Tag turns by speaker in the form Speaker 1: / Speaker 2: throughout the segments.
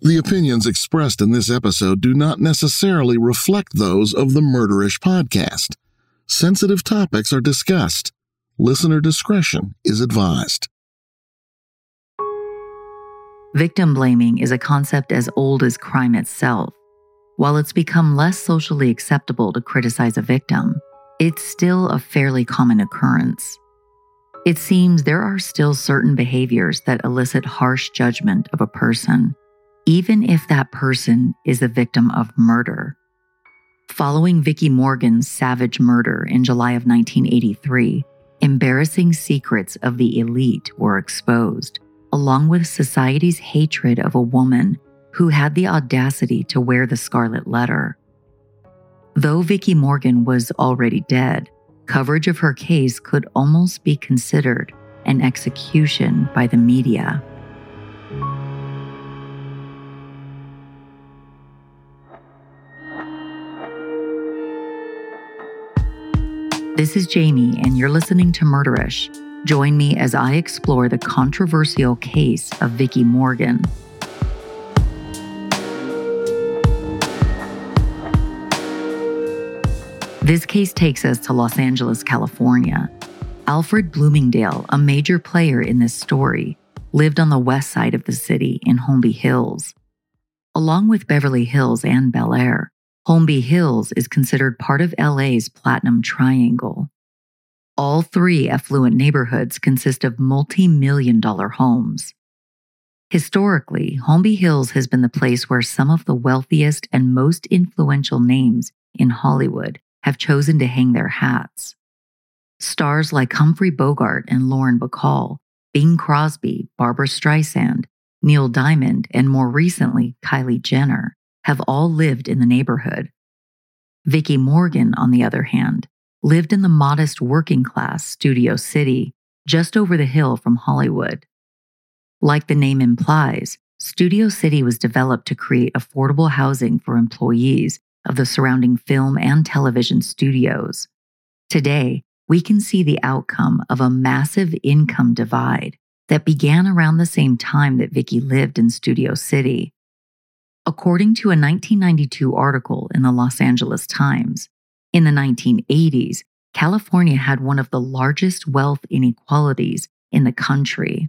Speaker 1: The opinions expressed in this episode do not necessarily reflect those of the Murderish podcast. Sensitive topics are discussed. Listener discretion is advised.
Speaker 2: Victim blaming is a concept as old as crime itself. While it's become less socially acceptable to criticize a victim, it's still a fairly common occurrence. It seems there are still certain behaviors that elicit harsh judgment of a person even if that person is a victim of murder. Following Vicki Morgan's savage murder in July of 1983, embarrassing secrets of the elite were exposed, along with society's hatred of a woman who had the audacity to wear the scarlet letter. Though Vicki Morgan was already dead, coverage of her case could almost be considered an execution by the media. This is Jami, and you're listening to Murderish. Join me as I explore the controversial case of Vicki Morgan. This case takes us to Los Angeles, California. Alfred Bloomingdale, a major player in this story, lived on the west side of the city in Holmby Hills. Along with Beverly Hills and Bel Air, Holmby Hills is considered part of LA's Platinum Triangle. All three affluent neighborhoods consist of multi million dollar homes. Historically, Holmby Hills has been the place where some of the wealthiest and most influential names in Hollywood have chosen to hang their hats. Stars like Humphrey Bogart and Lauren Bacall, Bing Crosby, Barbra Streisand, Neil Diamond, and more recently, Kylie Jenner have all lived in the neighborhood. Vicki Morgan, on the other hand, lived in the modest working class Studio City, just over the hill from Hollywood. Like the name implies, Studio City was developed to create affordable housing for employees of the surrounding film and television studios. Today, we can see the outcome of a massive income divide that began around the same time that Vicki lived in Studio City According to a 1992 article in the Los Angeles Times, in the 1980s, California had one of the largest wealth inequalities in the country.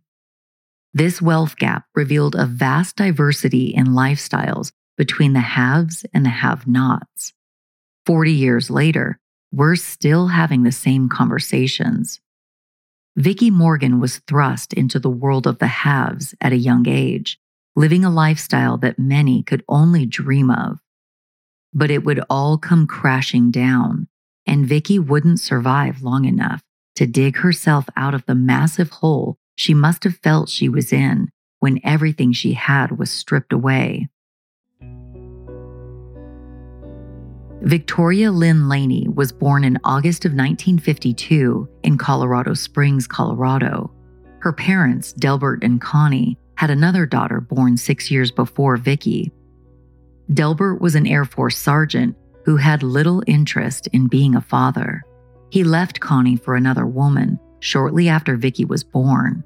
Speaker 2: This wealth gap revealed a vast diversity in lifestyles between the haves and the have nots. 40 years later, we're still having the same conversations. Vicki Morgan was thrust into the world of the haves at a young age, living a lifestyle that many could only dream of. But it would all come crashing down, and Vicki wouldn't survive long enough to dig herself out of the massive hole she must have felt she was in when everything she had was stripped away. Victoria Lynn Laney was born in August of 1952 in Colorado Springs, Colorado. Her parents, Delbert and Connie, had another daughter born six years before Vicki. Delbert was an Air Force sergeant who had little interest in being a father. He left Connie for another woman shortly after Vicki was born.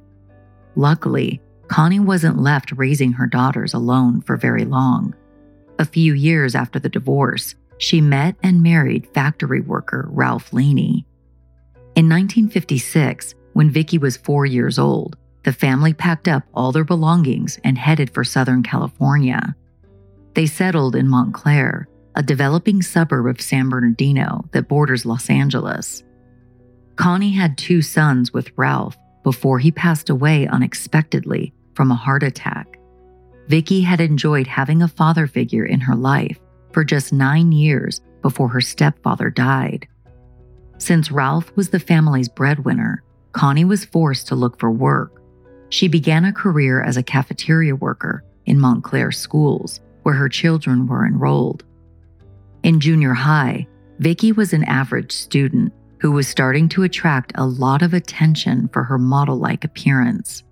Speaker 2: Luckily, Connie wasn't left raising her daughters alone for very long. A few years after the divorce, she met and married factory worker Ralph Laney. In 1956, when Vicki was four years old, the family packed up all their belongings and headed for Southern California. They settled in Montclair, a developing suburb of San Bernardino that borders Los Angeles. Connie had two sons with Ralph before he passed away unexpectedly from a heart attack. Vicki had enjoyed having a father figure in her life for just nine years before her stepfather died. Since Ralph was the family's breadwinner, Connie was forced to look for work. She began a career as a cafeteria worker in Montclair schools, where her children were enrolled. In junior high, Vicki was an average student who was starting to attract a lot of attention for her model like appearance.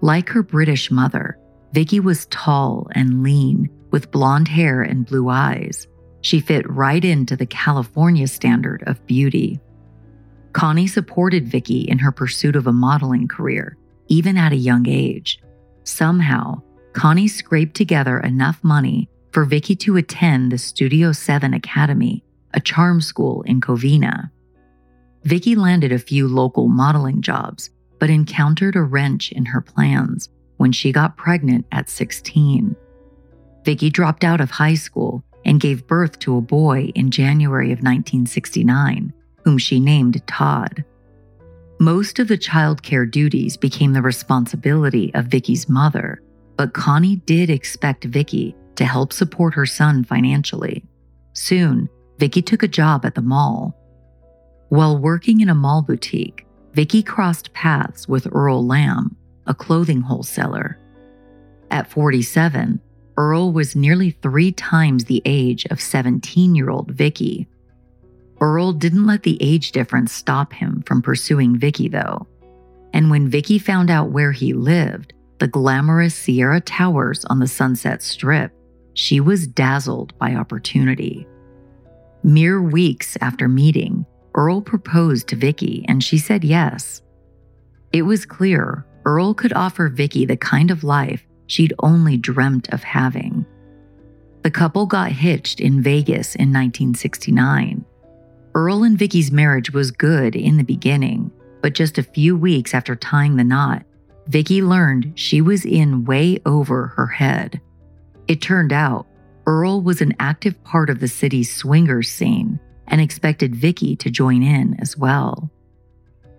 Speaker 2: Like her British mother, Vicki was tall and lean with blonde hair and blue eyes. She fit right into the California standard of beauty. Connie supported Vicki in her pursuit of a modeling career, even at a young age. Somehow, Connie scraped together enough money for Vicki to attend the Studio 7 Academy, a charm school in Covina. Vicki landed a few local modeling jobs, but encountered a wrench in her plans when she got pregnant at 16. Vicki dropped out of high school and gave birth to a boy in January of 1969, whom she named Todd. Most of the childcare duties became the responsibility of Vicki's mother, but Connie did expect Vicki to help support her son financially. Soon, Vicki took a job at the mall. While working in a mall boutique, Vicki crossed paths with Earl Lamb, a clothing wholesaler. At 47, Earl was nearly three times the age of 17 year old Vicki. Earl didn't let the age difference stop him from pursuing Vicki, though. And when Vicki found out where he lived, the glamorous Sierra Towers on the Sunset Strip, she was dazzled by opportunity. Mere weeks after meeting, Earl proposed to Vicki and she said yes. It was clear Earl could offer Vicki the kind of life she'd only dreamt of having. The couple got hitched in Vegas in 1969. Earl and Vicki's marriage was good in the beginning, but just a few weeks after tying the knot, Vicki learned she was in way over her head. It turned out Earl was an active part of the city's swingers scene and expected Vicki to join in as well.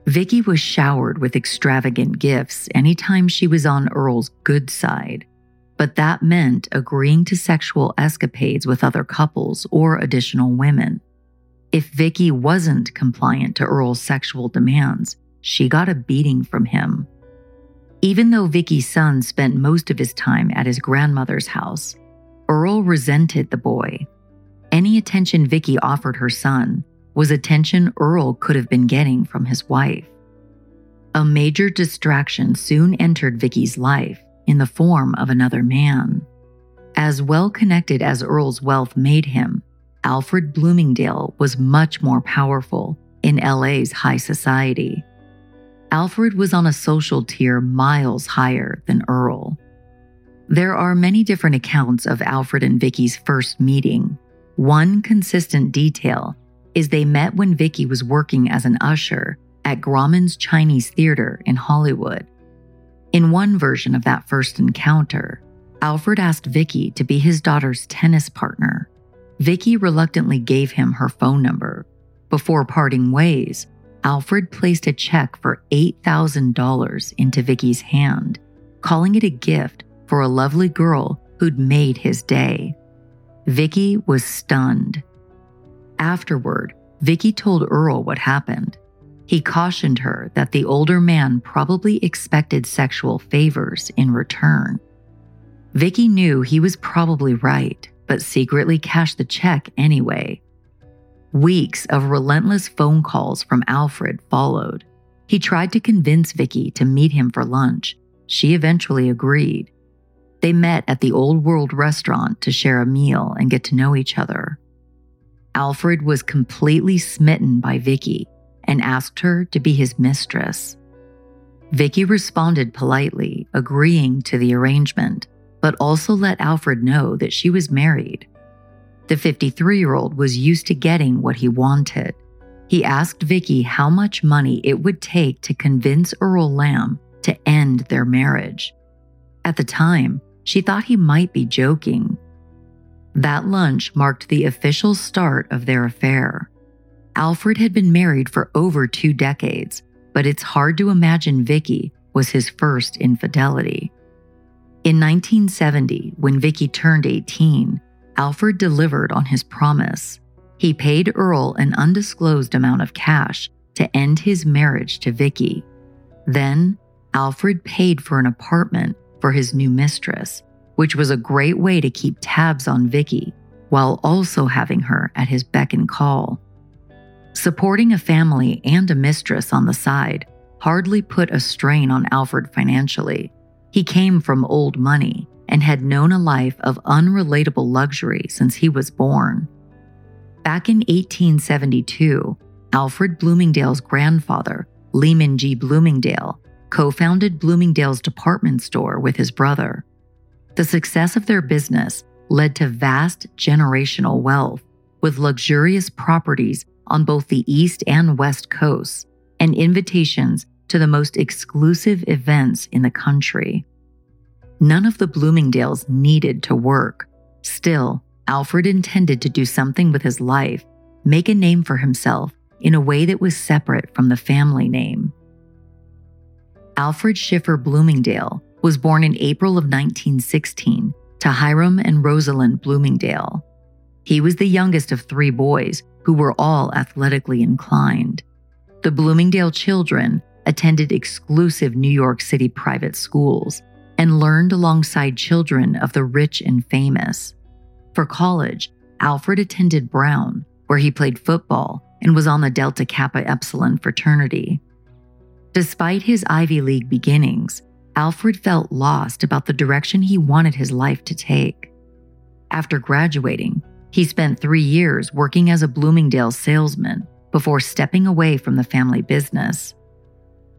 Speaker 2: Vicki was showered with extravagant gifts anytime she was on Earl's good side, but that meant agreeing to sexual escapades with other couples or additional women. If Vicki wasn't compliant to Earl's sexual demands, she got a beating from him. Even though Vicki's son spent most of his time at his grandmother's house, Earl resented the boy. Any attention Vicki offered her son was attention Earl could have been getting from his wife. A major distraction soon entered Vicki's life in the form of another man. As well connected as Earl's wealth made him, Alfred Bloomingdale was much more powerful in LA's high society. Alfred was on a social tier miles higher than Earl. There are many different accounts of Alfred and Vicki's first meeting. One consistent detail is they met when Vicki was working as an usher at Grauman's Chinese Theater in Hollywood. In one version of that first encounter, Alfred asked Vicki to be his daughter's tennis partner. Vicki reluctantly gave him her phone number. Before parting ways, Alfred placed a check for $8,000 into Vicki's hand, calling it a gift for a lovely girl who'd made his day. Vicki was stunned. Afterward, Vicki told Earl what happened. He cautioned her that the older man probably expected sexual favors in return. Vicki knew he was probably right, but secretly cashed the check anyway. Weeks of relentless phone calls from Alfred followed. He tried to convince Vicki to meet him for lunch. She eventually agreed. They met at the Old World restaurant to share a meal and get to know each other. Alfred was completely smitten by Vicki and asked her to be his mistress. Vicki responded politely, agreeing to the arrangement, but also let Alfred know that she was married. The 53 year old was used to getting what he wanted. He asked Vicki how much money it would take to convince Earl Lamb to end their marriage. At the time, she thought he might be joking. That lunch marked the official start of their affair. Alfred had been married for over two decades, but it's hard to imagine Vicki was his first infidelity. In 1970, when Vicki turned 18, Alfred delivered on his promise. He paid Earl an undisclosed amount of cash to end his marriage to Vicki. Then, Alfred paid for an apartment for his new mistress, which was a great way to keep tabs on Vicki while also having her at his beck and call. Supporting a family and a mistress on the side hardly put a strain on Alfred financially. He came from old money and had known a life of unrelatable luxury since he was born. Back in 1872, Alfred Bloomingdale's grandfather, Lyman G. Bloomingdale, co founded Bloomingdale's department store with his brother. The success of their business led to vast generational wealth, with luxurious properties on both the East and West coasts, and invitations to the most exclusive events in the country. None of the Bloomingdales needed to work. Still, Alfred intended to do something with his life, make a name for himself in a way that was separate from the family name. Alfred Schiffer Bloomingdale was born in April of 1916 to Hiram and Rosalind Bloomingdale. He was the youngest of three boys who were all athletically inclined. The Bloomingdale children attended exclusive New York City private schools and learned alongside children of the rich and famous. For college, Alfred attended Brown, where he played football and was on the Delta Kappa Epsilon fraternity. Despite his Ivy League beginnings, Alfred felt lost about the direction he wanted his life to take. After graduating, he spent three years working as a Bloomingdale salesman before stepping away from the family business.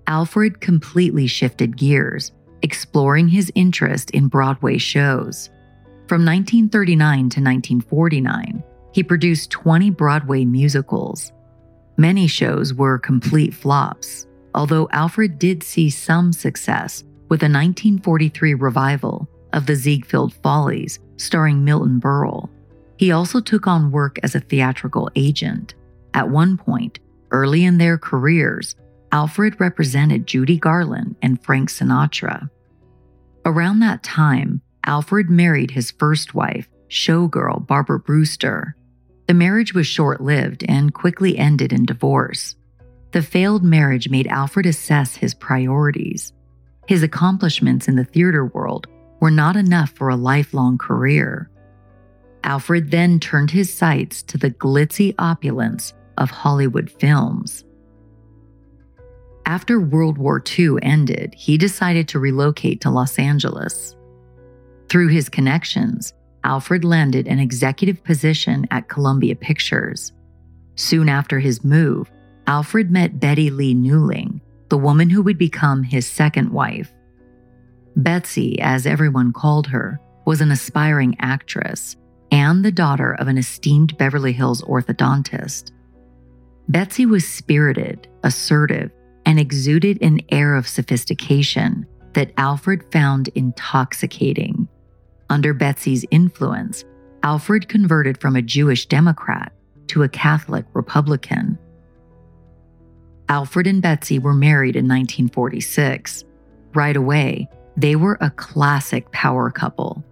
Speaker 2: Alfred completely shifted gears, exploring his interest in Broadway shows. From 1939 to 1949, he produced 20 Broadway musicals. Many shows were complete flops, although Alfred did see some success with a 1943 revival of the Ziegfeld Follies starring Milton Berle. He also took on work as a theatrical agent. At one point, early in their careers, Alfred represented Judy Garland and Frank Sinatra. Around that time, Alfred married his first wife, showgirl Barbara Brewster. The marriage was short lived and quickly ended in divorce. The failed marriage made Alfred assess his priorities. His accomplishments in the theater world were not enough for a lifelong career. Alfred then turned his sights to the glitzy opulence of Hollywood films. After World War II ended, he decided to relocate to Los Angeles. Through his connections, Alfred landed an executive position at Columbia Pictures. Soon after his move, Alfred met Betty Lee Newling, the woman who would become his second wife. Betsy, as everyone called her, was an aspiring actress and the daughter of an esteemed Beverly Hills orthodontist. Betsy was spirited, assertive, and exuded an air of sophistication that Alfred found intoxicating. Under Betsy's influence, Alfred converted from a Jewish Democrat to a Catholic Republican. Alfred and Betsy were married in 1946. Right away, They were a classic power couple.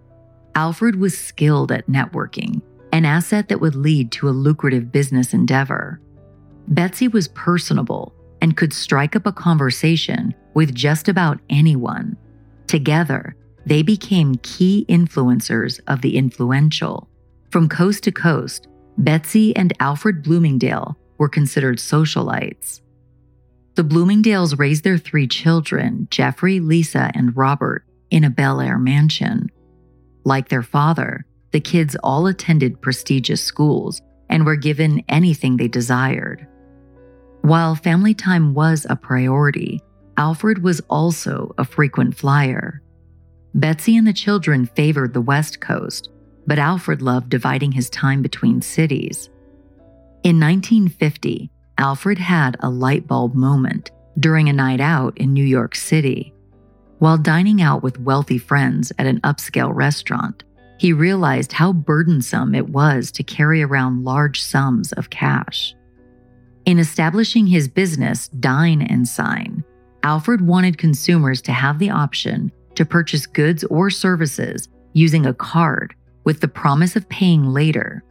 Speaker 2: Alfred was skilled at networking, an asset that would lead to a lucrative business endeavor. Betsy was personable and could strike up a conversation with just about anyone. Together, they became key influencers of the influential. From coast to coast, Betsy and Alfred Bloomingdale were considered socialites. The Bloomingdales raised their three children, Jeffrey, Lisa, and Robert, in a Bel Air mansion. Like their father, the kids all attended prestigious schools and were given anything they desired. While family time was a priority, Alfred was also a frequent flyer. Betsy and the children favored the West Coast, but Alfred loved dividing his time between cities. In 1950, Alfred had a light bulb moment during a night out in New York City. While dining out with wealthy friends at an upscale restaurant, he realized how burdensome it was to carry around large sums of cash. In establishing his business, Dine and Sign, Alfred wanted consumers to have the option to purchase goods or services using a card with the promise of paying later.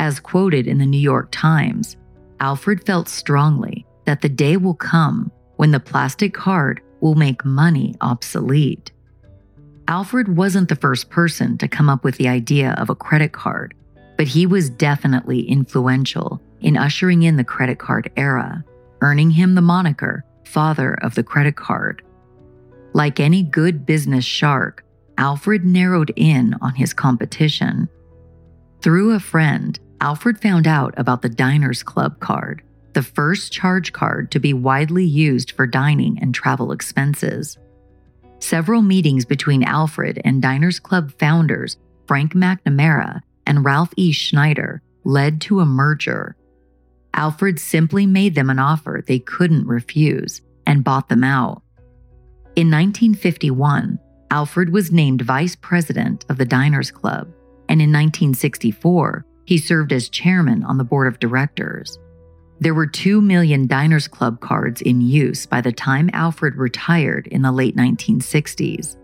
Speaker 2: As quoted in the New York Times, Alfred felt strongly that the day will come when the plastic card will make money obsolete. Alfred wasn't the first person to come up with the idea of a credit card, but he was definitely influential in ushering in the credit card era, earning him the moniker father of the credit card. Like any good business shark, Alfred narrowed in on his competition. Through a friend, Alfred found out about the Diners Club card, the first charge card to be widely used for dining and travel expenses. Several meetings between Alfred and Diners Club founders Frank McNamara and Ralph E. Schneider led to a merger Alfred simply made them an offer they couldn't refuse and bought them out. In 1951, Alfred was named vice president of the Diners Club, and in 1964, he served as chairman on the board of directors. There were 2 million Diners Club cards in use by the time Alfred retired in the late 1960s.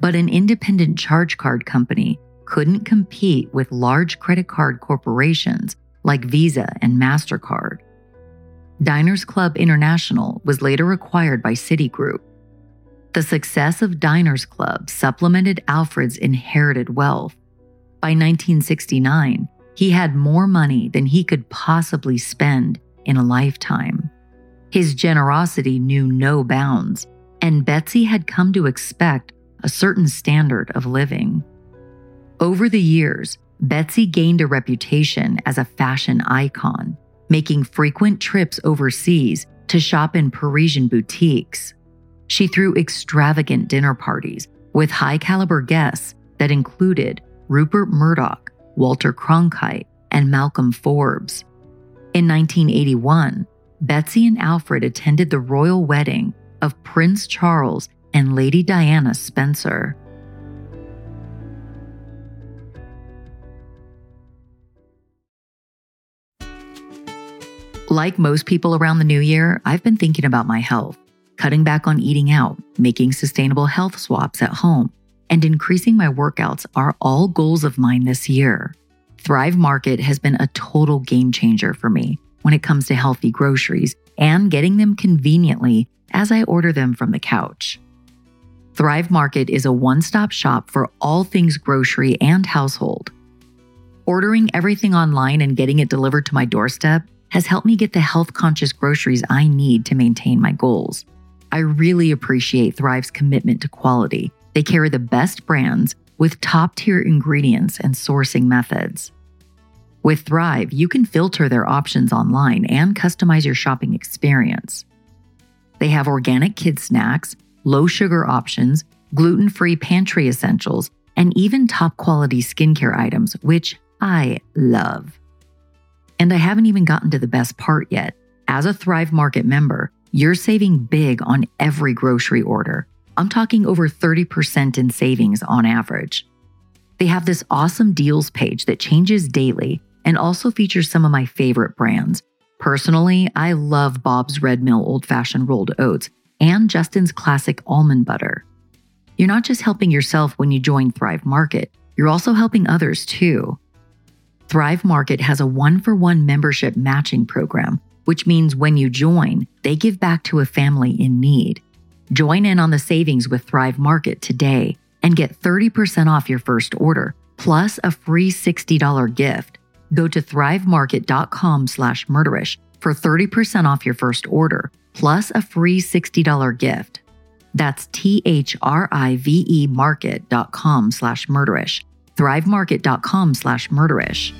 Speaker 2: But an independent charge card company couldn't compete with large credit card corporations like Visa and MasterCard. Diners Club International was later acquired by Citigroup. The success of Diners Club supplemented Alfred's inherited wealth. By 1969, he had more money than he could possibly spend in a lifetime. His generosity knew no bounds, and Betsy had come to expect a certain standard of living. Over the years, Betsy gained a reputation as a fashion icon, making frequent trips overseas to shop in Parisian boutiques. She threw extravagant dinner parties with high caliber guests that included Rupert Murdoch, Walter Cronkite, and Malcolm Forbes. In 1981, Betsy and Alfred attended the royal wedding of Prince Charles and Lady Diana Spencer. Like most people around the new year, I've been thinking about my health, cutting back on eating out, making sustainable health swaps at home, and increasing my workouts are all goals of mine this year. Thrive Market has been a total game changer for me when it comes to healthy groceries and getting them conveniently as I order them from the couch. Thrive Market is a one stop shop for all things grocery and household. Ordering everything online and getting it delivered to my doorstep has helped me get the health conscious groceries I need to maintain my goals. I really appreciate Thrive's commitment to quality. They carry the best brands with top tier ingredients and sourcing methods. With Thrive, you can filter their options online and customize your shopping experience. They have organic kid snacks, low sugar options, gluten free pantry essentials, and even top quality skincare items, which I love. And I haven't even gotten to the best part yet. As a Thrive Market member, you're saving big on every grocery order. I'm talking over 30% in savings on average. They have this awesome deals page that changes daily and also features some of my favorite brands. Personally, I love Bob's Red Mill Old Fashioned Rolled Oats and Justin's Classic Almond Butter. You're not just helping yourself when you join Thrive Market, you're also helping others too. Thrive Market has a one for one membership matching program, which means when you join, they give back to a family in need. Join in on the savings with Thrive Market today and get 30% off your first order, plus a free $60 gift. Go to thrivemarket.com slash murderish for 30% off your first order, plus a free $60 gift. That's T-H-R-I-V-E market.com slash murderish. thrivemarket.com slash murderish.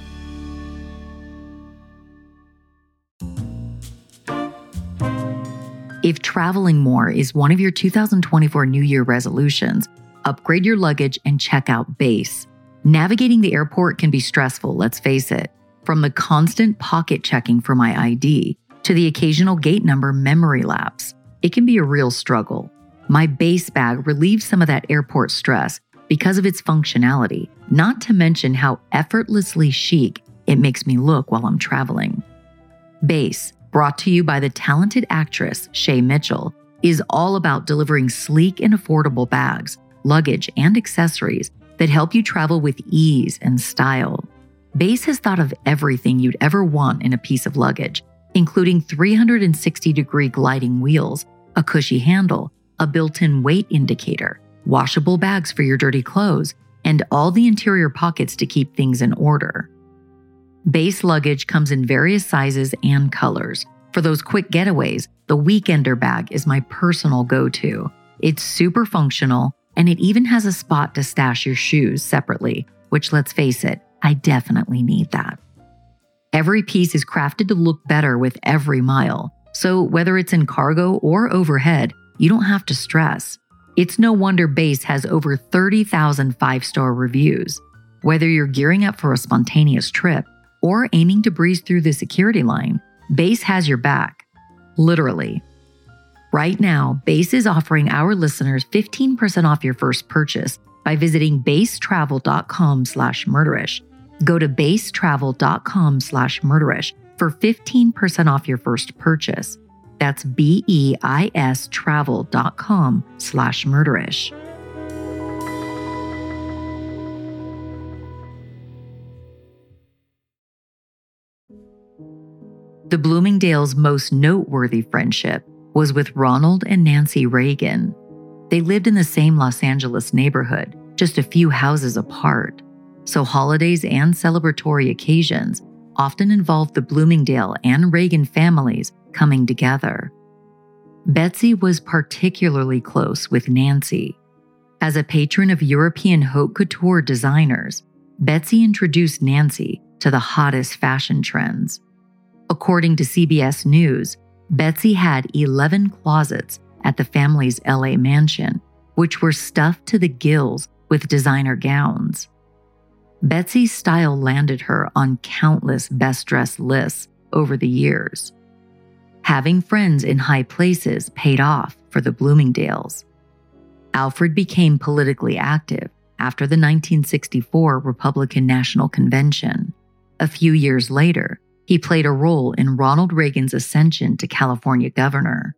Speaker 2: If traveling more is one of your 2024 New Year resolutions, upgrade your luggage and check out Beis. Navigating the airport can be stressful, let's face it. From the constant pocket checking for my ID to the occasional gate number memory lapse, it can be a real struggle. My Beis bag relieves some of that airport stress because of its functionality, not to mention how effortlessly chic it makes me look while I'm traveling. Beis, brought to you by the talented actress Shay Mitchell, is all about delivering sleek and affordable bags, luggage, and accessories that help you travel with ease and style. Beis has thought of everything you'd ever want in a piece of luggage, including 360 degree gliding wheels, a cushy handle, a built in weight indicator, washable bags for your dirty clothes, and all the interior pockets to keep things in order. Beis luggage comes in various sizes and colors. For those quick getaways, the Weekender bag is my personal go to. It's super functional, and it even has a spot to stash your shoes separately, which let's face it, I definitely need that. Every piece is crafted to look better with every mile, so whether it's in cargo or overhead, you don't have to stress. It's no wonder Beis has over 30,000 five star reviews. Whether you're gearing up for a spontaneous trip or aiming to breeze through the security line, Beis has your back. Literally. Right now, Beis is offering our listeners 15% off your first purchase by visiting beistravel.com slash murderish. Go to beistravel.com slash murderish for 15% off your first purchase. That's B-E-I-S travel.com slash murderish. The Bloomingdale's most noteworthy friendship was with Ronald and Nancy Reagan. They lived in the same Los Angeles neighborhood, just a few houses apart, so holidays and celebratory occasions often involved the Bloomingdale and Reagan families coming together. Betsy was particularly close with Nancy. As a patron of European haute couture designers, Betsy introduced Nancy to the hottest fashion trends. According to CBS News, Betsy had 11 closets at the family's LA mansion, which were stuffed to the gills with designer gowns. Betsy's style landed her on countless best dressed lists over the years. Having friends in high places paid off for the Bloomingdales. Alfred became politically active after the 1964 Republican National Convention. A few years later, he played a role in Ronald Reagan's ascension to California governor.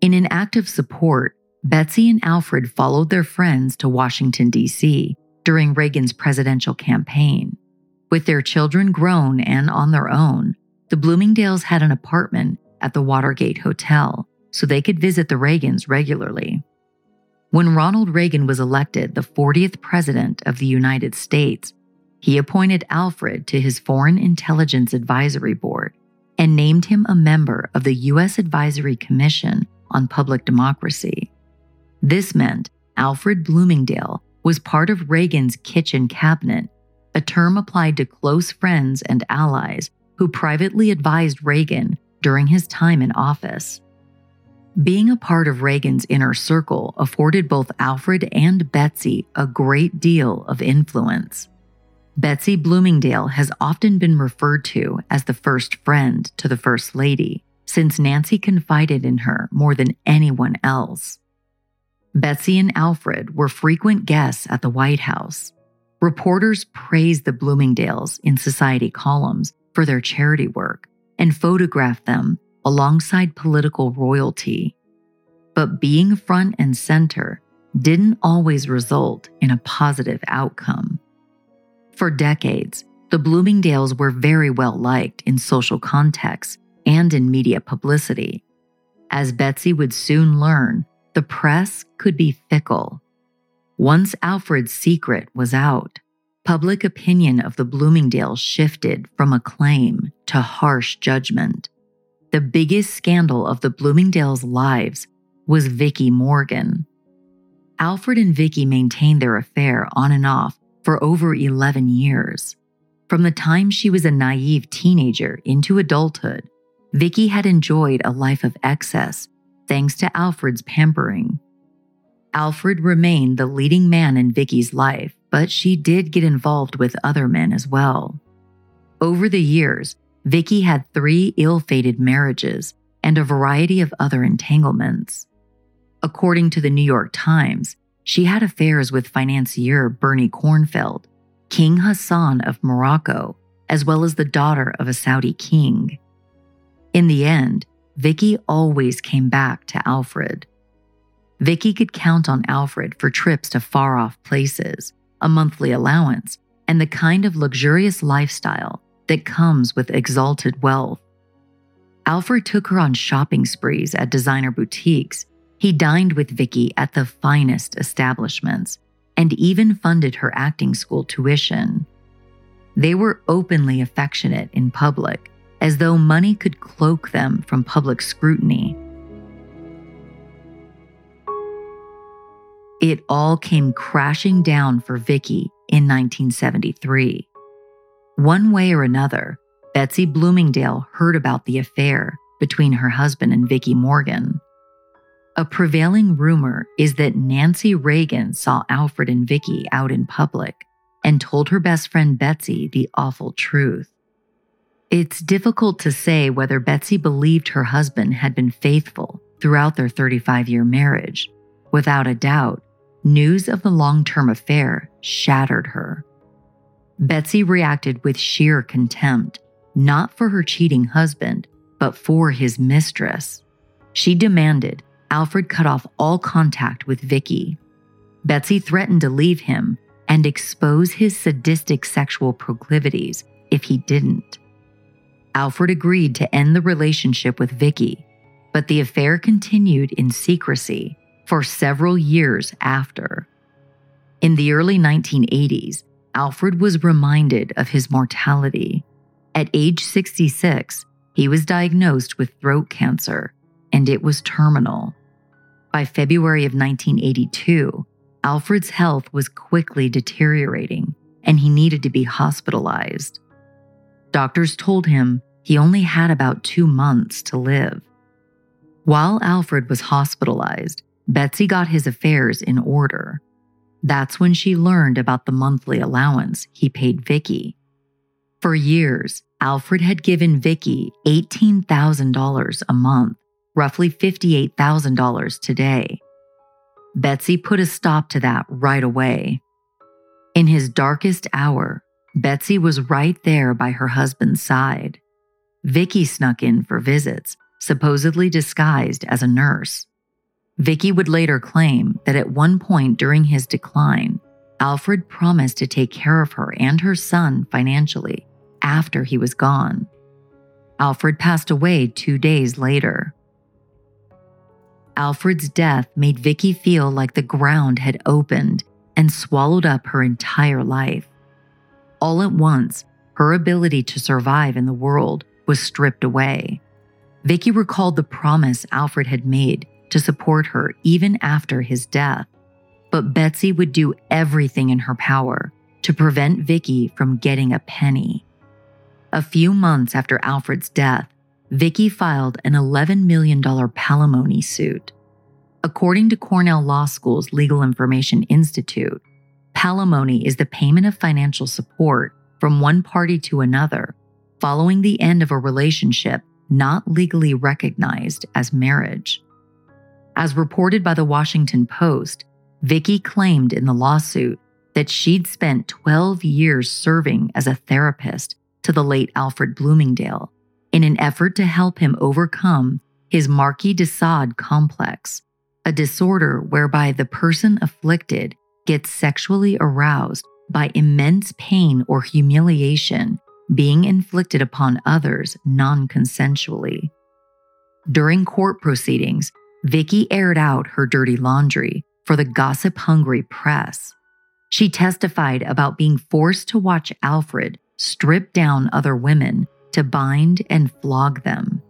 Speaker 2: In an act of support, Betsy and Alfred followed their friends to Washington, D.C. during Reagan's presidential campaign. With their children grown and on their own, the Bloomingdales had an apartment at the Watergate Hotel so they could visit the Reagans regularly. When Ronald Reagan was elected the 40th President of the United States, he appointed Alfred to his Foreign Intelligence Advisory Board and named him a member of the U.S. Advisory Commission on Public Democracy. This meant Alfred Bloomingdale was part of Reagan's kitchen cabinet, a term applied to close friends and allies who privately advised Reagan during his time in office. Being a part of Reagan's inner circle afforded both Alfred and Betsy a great deal of influence. Betsy Bloomingdale has often been referred to as the first friend to the First Lady, since Nancy confided in her more than anyone else. Betsy and Alfred were frequent guests at the White House. Reporters praised the Bloomingdales in society columns for their charity work and photographed them alongside political royalty. But being front and center didn't always result in a positive outcome. For decades, the Bloomingdales were very well liked in social contexts and in media publicity. As Betsy would soon learn, the press could be fickle. Once Alfred's secret was out, public opinion of the Bloomingdales shifted from acclaim to harsh judgment. The biggest scandal of the Bloomingdales' lives was Vicki Morgan. Alfred and Vicki maintained their affair on and off for over 11 years. From the time she was a naive teenager into adulthood, Vicki had enjoyed a life of excess thanks to Alfred's pampering. Alfred remained the leading man in Vicki's life, but she did get involved with other men as well. Over the years, Vicki had three ill-fated marriages and a variety of other entanglements. According to the New York Times, she had affairs with financier Bernie Cornfeld, King Hassan of Morocco, as well as the daughter of a Saudi king. In the end, Vicki always came back to Alfred. Vicki could count on Alfred for trips to far off places, a monthly allowance, and the kind of luxurious lifestyle that comes with exalted wealth. Alfred took her on shopping sprees at designer boutiques. He dined with Vicki at the finest establishments and even funded her acting school tuition. They were openly affectionate in public, as though money could cloak them from public scrutiny. It all came crashing down for Vicki in 1973. One way or another, Betsy Bloomingdale heard about the affair between her husband and Vicki Morgan. A prevailing rumor is that Nancy Reagan saw Alfred and Vicki out in public and told her best friend Betsy the awful truth. It's difficult to say whether Betsy believed her husband had been faithful throughout their 35 year marriage. Without a doubt, news of the long term affair shattered her. Betsy reacted with sheer contempt, not for her cheating husband, but for his mistress. She demanded Alfred cut off all contact with Vicki. Betsy threatened to leave him and expose his sadistic sexual proclivities if he didn't. Alfred agreed to end the relationship with Vicki, but the affair continued in secrecy for several years after. In the early 1980s, Alfred was reminded of his mortality. At age 66, he was diagnosed with throat cancer, and it was terminal. By February of 1982, Alfred's health was quickly deteriorating, and he needed to be hospitalized. Doctors told him he only had about two months to live. While Alfred was hospitalized, Betsy got his affairs in order. That's when she learned about the monthly allowance he paid Vicki. For years, Alfred had given Vicki $18,000 a month, roughly $58,000 today. Betsy put a stop to that right away. In his darkest hour, Betsy was right there by her husband's side. Vicki snuck in for visits, supposedly disguised as a nurse. Vicki would later claim that at one point during his decline, Alfred promised to take care of her and her son financially after he was gone. Alfred passed away two days later. Alfred's death made Vicki feel like the ground had opened and swallowed up her entire life. All at once, her ability to survive in the world was stripped away. Vicki recalled the promise Alfred had made to support her even after his death. But Betsy would do everything in her power to prevent Vicki from getting a penny. A few months after Alfred's death, Vicki filed an $11 million palimony suit. According to Cornell Law School's Legal Information Institute, palimony is the payment of financial support from one party to another following the end of a relationship not legally recognized as marriage. As reported by the Washington Post, Vicki claimed in the lawsuit that she'd spent 12 years serving as a therapist to the late Alfred Bloomingdale in an effort to help him overcome his Marquis de Sade complex, a disorder whereby the person afflicted gets sexually aroused by immense pain or humiliation being inflicted upon others non consensually. During court proceedings, Vicki aired out her dirty laundry for the gossip hungry press. She testified about being forced to watch Alfred strip down other women to bind and flog them.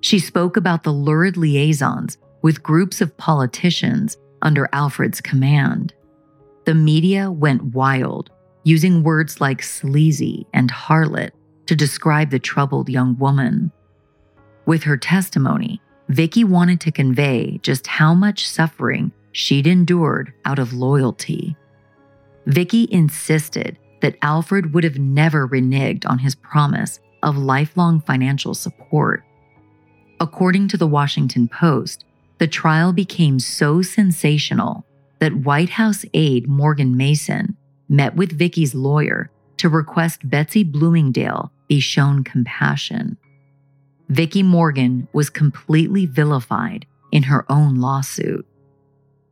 Speaker 2: She spoke about the lurid liaisons with groups of politicians under Alfred's command. The media went wild, using words like sleazy and harlot to describe the troubled young woman. With her testimony, Vicki wanted to convey just how much suffering she'd endured out of loyalty. Vicki insisted that Alfred would have never reneged on his promise of lifelong financial support. According to the Washington Post, the trial became so sensational that White House aide Morgan Mason met with Vicki's lawyer to request Betsy Bloomingdale be shown compassion. Vicki Morgan was completely vilified in her own lawsuit.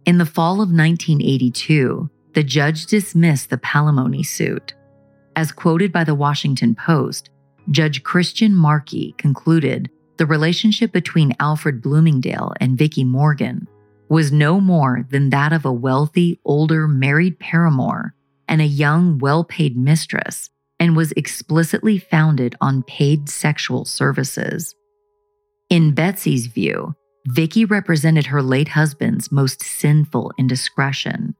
Speaker 2: In the fall of 1982, the judge dismissed the palimony suit. As quoted by the Washington Post, Judge Christian Markey concluded the relationship between Alfred Bloomingdale and Vicki Morgan was no more than that of a wealthy, older married paramour and a young, well paid mistress, and was explicitly founded on paid sexual services. In Betsy's view, Vicki represented her late husband's most sinful indiscretion.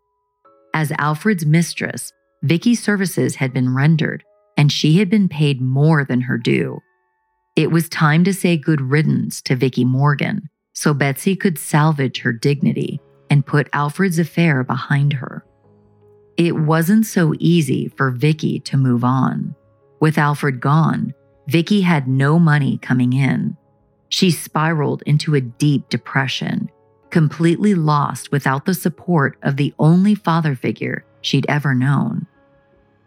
Speaker 2: As Alfred's mistress, Vicki's services had been rendered, and she had been paid more than her due. It was time to say good riddance to Vicki Morgan so Betsy could salvage her dignity and put Alfred's affair behind her. It wasn't so easy for Vicki to move on. With Alfred gone, Vicki had no money coming in. She spiraled into a deep depression, completely lost without the support of the only father figure she'd ever known.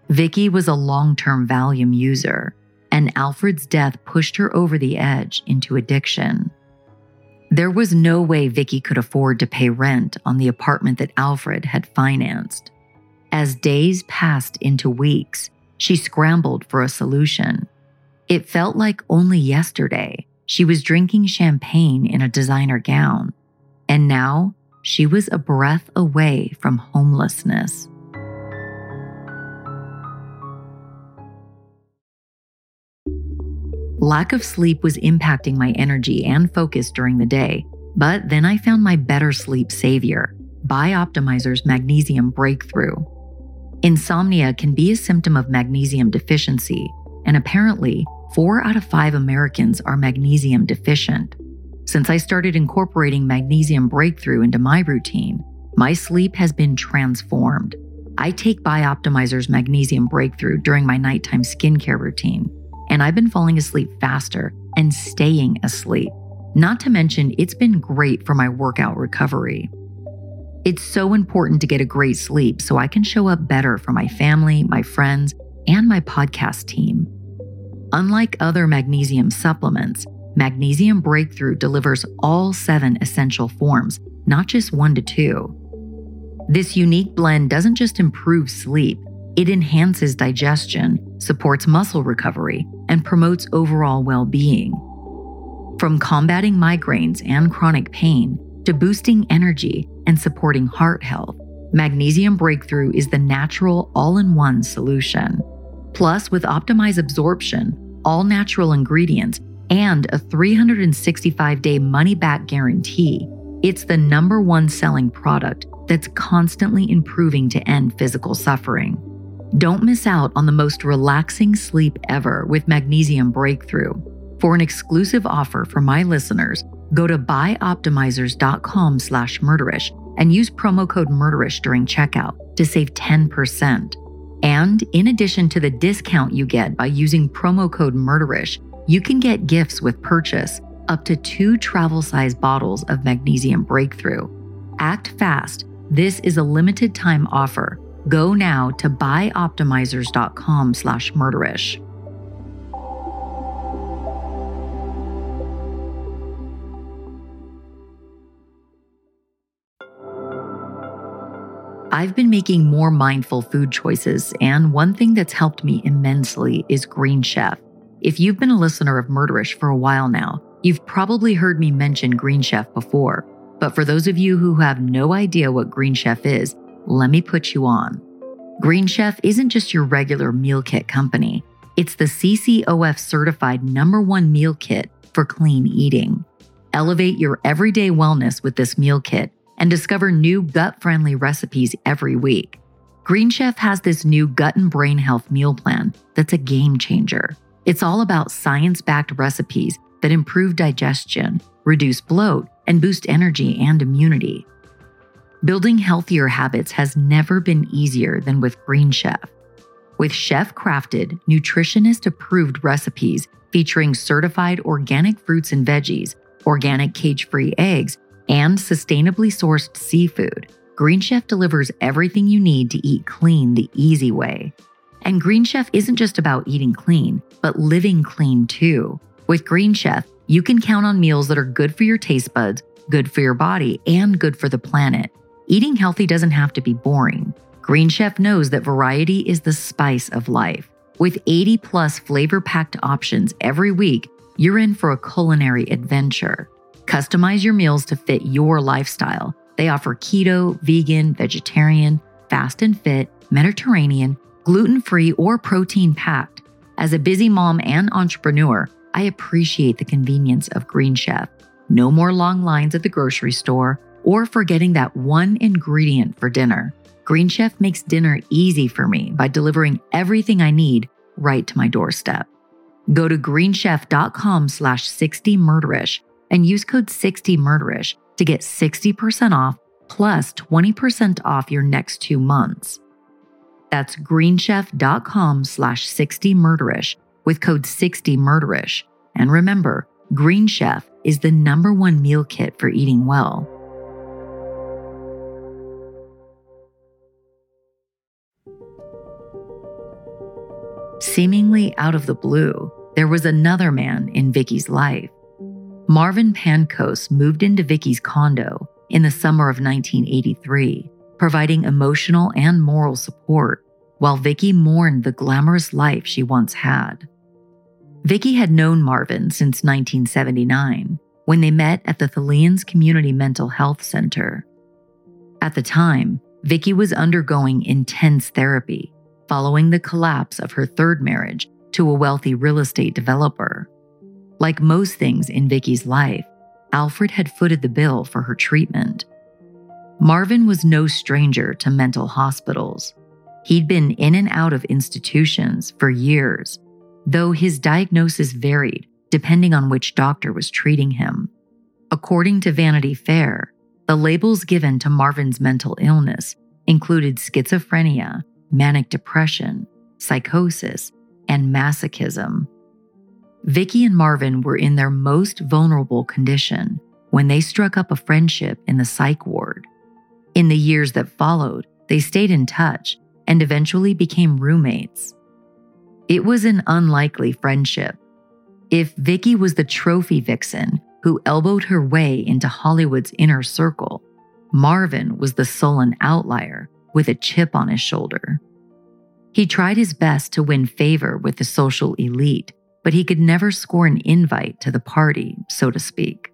Speaker 2: Vicki was a long-term Valium user, and Alfred's death pushed her over the edge into addiction. There was no way Vicki could afford to pay rent on the apartment that Alfred had financed. As days passed into weeks, she scrambled for a solution. It felt like only yesterday she was drinking champagne in a designer gown, and now she was a breath away from homelessness. Lack of sleep was impacting my energy and focus during the day, but then I found my better sleep savior, BiOptimizers Magnesium Breakthrough. Insomnia can be a symptom of magnesium deficiency, and apparently, four out of five Americans are magnesium deficient. Since I started incorporating magnesium breakthrough into my routine, my sleep has been transformed. I take BiOptimizers magnesium breakthrough during my nighttime skincare routine, and I've been falling asleep faster and staying asleep. Not to mention, it's been great for my workout recovery. It's so important to get a great sleep so I can show up better for my family, my friends, and my podcast team. Unlike other magnesium supplements, Magnesium Breakthrough delivers all seven essential forms, not just one to two. This unique blend doesn't just improve sleep, it enhances digestion, supports muscle recovery, and promotes overall well being. From combating migraines and chronic pain to boosting energy and supporting heart health, Magnesium Breakthrough is the natural all in one solution. Plus, with optimized absorption, all natural ingredients, and a 365 day money back guarantee, it's the number one selling product that's constantly improving to end physical suffering. Don't miss out on the most relaxing sleep ever with Magnesium Breakthrough. For an exclusive offer for my listeners, go to bioptimizers.com slash murderish and use promo code murderish during checkout to save 10%. And in addition to the discount you get by using promo code murderish, you can get gifts with purchase up to two travel size bottles of Magnesium Breakthrough. Act fast. This is a limited time offer. Go now to bioptimizers.com slash murderish. I've been making more mindful food choices, and one thing that's helped me immensely is Green Chef. If you've been a listener of Murderish for a while now, you've probably heard me mention Green Chef before. But for those of you who have no idea what Green Chef is, let me put you on. Green Chef isn't just your regular meal kit company, it's the CCOF certified number one meal kit for clean eating. Elevate your everyday wellness with this meal kit and discover new gut friendly recipes every week. Green Chef has this new gut and brain health meal plan that's a game changer. It's all about science backed recipes that improve digestion, reduce bloat, and boost energy and immunity. Building healthier habits has never been easier than with Green Chef. With chef crafted, nutritionist approved recipes featuring certified organic fruits and veggies, organic cage free eggs, and sustainably sourced seafood, Green Chef delivers everything you need to eat clean the easy way. And Green Chef isn't just about eating clean, but living clean too. With Green Chef, you can count on meals that are good for your taste buds, good for your body, and good for the planet. Eating healthy doesn't have to be boring. Green Chef knows that variety is the spice of life. With 80 plus flavor packed options every week, you're in for a culinary adventure. Customize your meals to fit your lifestyle. They offer keto, vegan, vegetarian, fast and fit, Mediterranean, gluten free, or protein packed. As a busy mom and entrepreneur, I appreciate the convenience of Green Chef. No more long lines at the grocery store or forgetting that one ingredient for dinner. Green Chef makes dinner easy for me by delivering everything I need right to my doorstep. Go to greenchef.com slash 60murderish and use code 60murderish to get 60% off plus 20% off your next two months. That's greenchef.com slash 60murderish with code 60murderish. And remember, Green Chef is the number one meal kit for eating well. Seemingly out of the blue, there was another man in Vicki's life. Marvin Pancoast moved into Vicki's condo in the summer of 1983, providing emotional and moral support while Vicki mourned the glamorous life she once had. Vicki had known Marvin since 1979 when they met at the Thalians Community Mental Health Center. At the time, Vicki was undergoing intense therapy following the collapse of her third marriage to a wealthy real estate developer. Like most things in Vicki's life, Alfred had footed the bill for her treatment. Marvin was no stranger to mental hospitals. He'd been in and out of institutions for years, though his diagnosis varied depending on which doctor was treating him. According to Vanity Fair, the labels given to Marvin's mental illness included schizophrenia, manic depression, psychosis, and masochism. Vicki and Marvin were in their most vulnerable condition when they struck up a friendship in the psych ward. In the years that followed, they stayed in touch and eventually became roommates. It was an unlikely friendship. If Vicki was the trophy vixen who elbowed her way into Hollywood's inner circle, Marvin was the sullen outlier with a chip on his shoulder. He tried his best to win favor with the social elite, but he could never score an invite to the party, so to speak.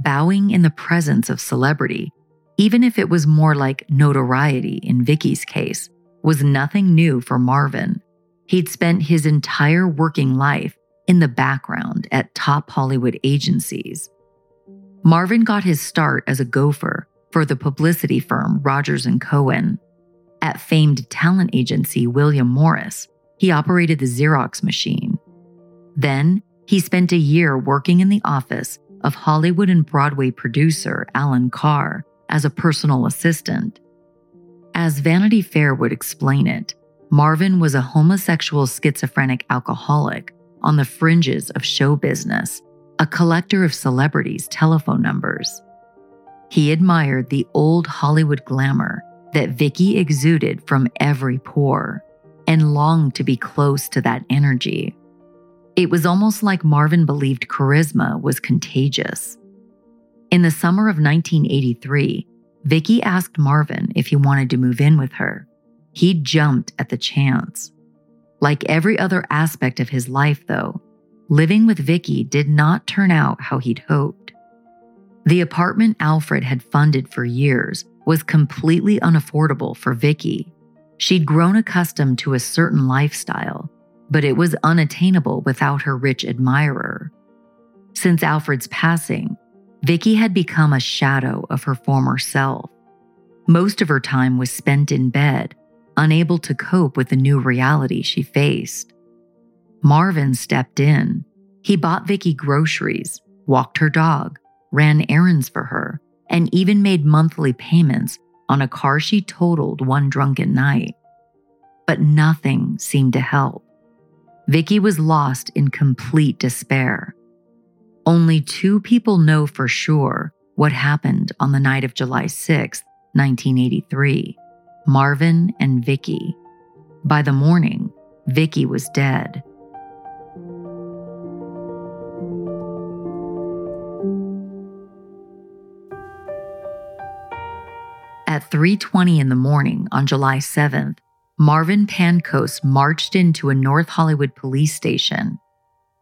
Speaker 2: Bowing in the presence of celebrity, even if it was more like notoriety in Vicki's case, was nothing new for Marvin. He'd spent his entire working life in the background at top Hollywood agencies. Marvin got his start as a gopher for the publicity firm Rogers and Cowan. At famed talent agency William Morris, he operated the Xerox machine. Then, he spent a year working in the office of Hollywood and Broadway producer Allan Carr as a personal assistant. As Vanity Fair would explain it, Marvin was a homosexual schizophrenic alcoholic on the fringes of show business, a collector of celebrities' telephone numbers. He admired the old Hollywood glamour that Vicki exuded from every pore and longed to be close to that energy. It was almost like Marvin believed charisma was contagious. In the summer of 1983, Vicki asked Marvin if he wanted to move in with her. He jumped at the chance. Like every other aspect of his life, though, living with Vicki did not turn out how he'd hoped. The apartment Alfred had funded for years was completely unaffordable for Vicki. She'd grown accustomed to a certain lifestyle, but it was unattainable without her rich admirer. Since Alfred's passing, Vicki had become a shadow of her former self. Most of her time was spent in bed, unable to cope with the new reality she faced. Marvin stepped in. He bought Vicki groceries, walked her dog, ran errands for her, and even made monthly payments on a car she totaled one drunken night. But nothing seemed to help. Vicki was lost in complete despair. Only two people know for sure what happened on the night of July 6, 1983 Marvin and Vicki. By the morning, Vicki was dead. At 3:20 in the morning on July 7th, Marvin Pancoast marched into a North Hollywood police station.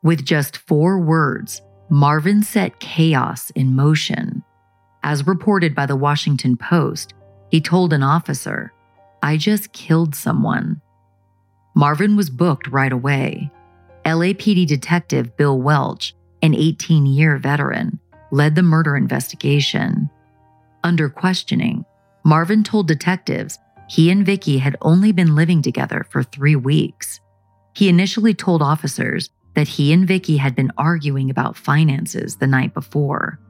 Speaker 2: With just 4 words, Marvin set chaos in motion. As reported by the Washington Post, he told an officer, I just killed someone. Marvin was booked right away. LAPD detective Bill Welch, an 18 year veteran, led the murder investigation. Under questioning, Marvin told detectives he and Vicki had only been living together for three weeks. He initially told officers that he and Vicki had been arguing about finances the night before.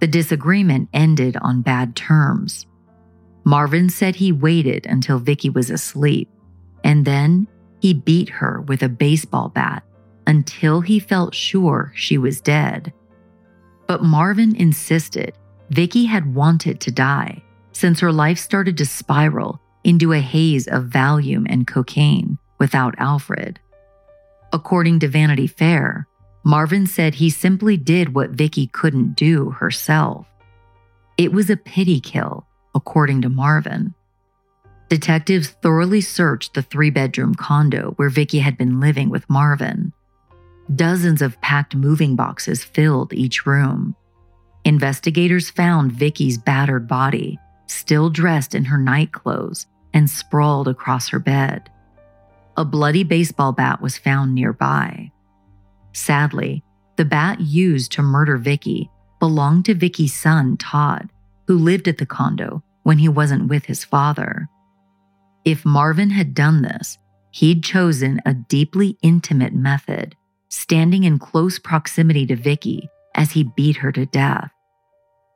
Speaker 2: The disagreement ended on bad terms. Marvin said he waited until Vicki was asleep, and then he beat her with a baseball bat until he felt sure she was dead. But Marvin insisted Vicki had wanted to die since her life started to spiral into a haze of Valium and cocaine without Alfred. According to Vanity Fair, Marvin said he simply did what Vicki couldn't do herself. It was a pity kill, according to Marvin. Detectives thoroughly searched the three bedroom condo where Vicki had been living with Marvin. Dozens of packed moving boxes filled each room. Investigators found Vicki's battered body still dressed in her night clothes and sprawled across her bed. A bloody baseball bat was found nearby. Sadly, the bat used to murder Vicki belonged to Vicki's son, Todd, who lived at the condo when he wasn't with his father. If Marvin had done this, he'd chosen a deeply intimate method, standing in close proximity to Vicki as he beat her to death.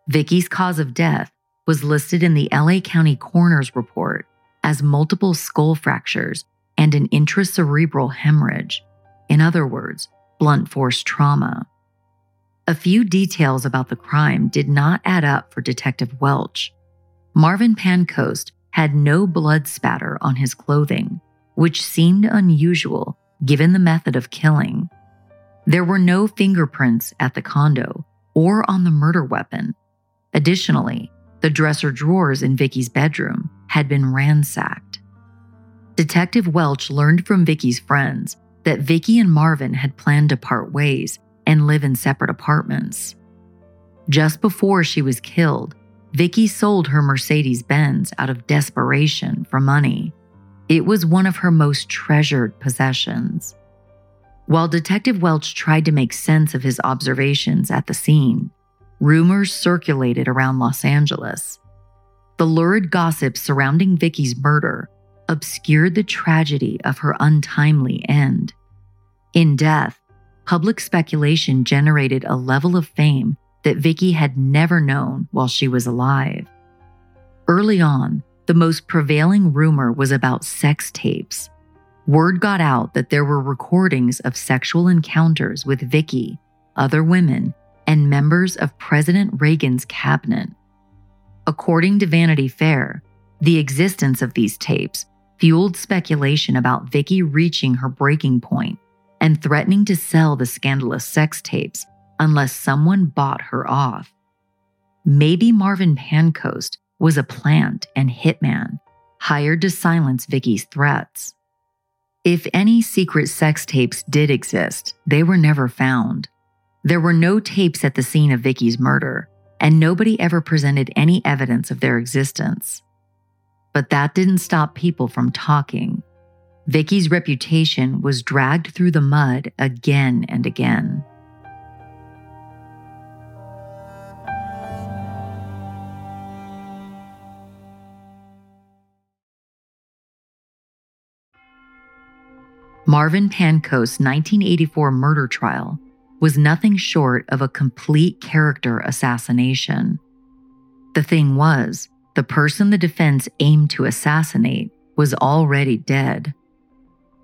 Speaker 2: Vicki's cause of death was listed in the LA County Coroner's report as multiple skull fractures and an intracerebral hemorrhage. In other words, blunt force trauma. A few details about the crime did not add up for Detective Welch. Marvin Pancoast had no blood spatter on his clothing, which seemed unusual given the method of killing. There were no fingerprints at the condo or on the murder weapon. Additionally, the dresser drawers in Vicki's bedroom had been ransacked. Detective Welch learned from Vicki's friends that Vicki and Marvin had planned to part ways and live in separate apartments. Just before she was killed, Vicki sold her Mercedes Benz out of desperation for money. It was one of her most treasured possessions. While Detective Welch tried to make sense of his observations at the scene, rumors circulated around Los Angeles. The lurid gossip surrounding Vicki's murder obscured the tragedy of her untimely end. In death, public speculation generated a level of fame that Vicki had never known while she was alive. Early on, the most prevailing rumor was about sex tapes. Word got out that there were recordings of sexual encounters with Vicki, other women, and members of President Reagan's cabinet. According to Vanity Fair, the existence of these tapes fueled speculation about Vicki reaching her breaking point and threatening to sell the scandalous sex tapes unless someone bought her off. Maybe Marvin Pancoast was a plant and hitman hired to silence Vicki's threats. If any secret sex tapes did exist, they were never found. There were no tapes at the scene of Vicki's murder, and nobody ever presented any evidence of their existence. But that didn't stop people from talking. Vicki's reputation was dragged through the mud again and again. Marvin Pancoast's 1984 murder trial was nothing short of a complete character assassination. The thing was, the person the defense aimed to assassinate was already dead.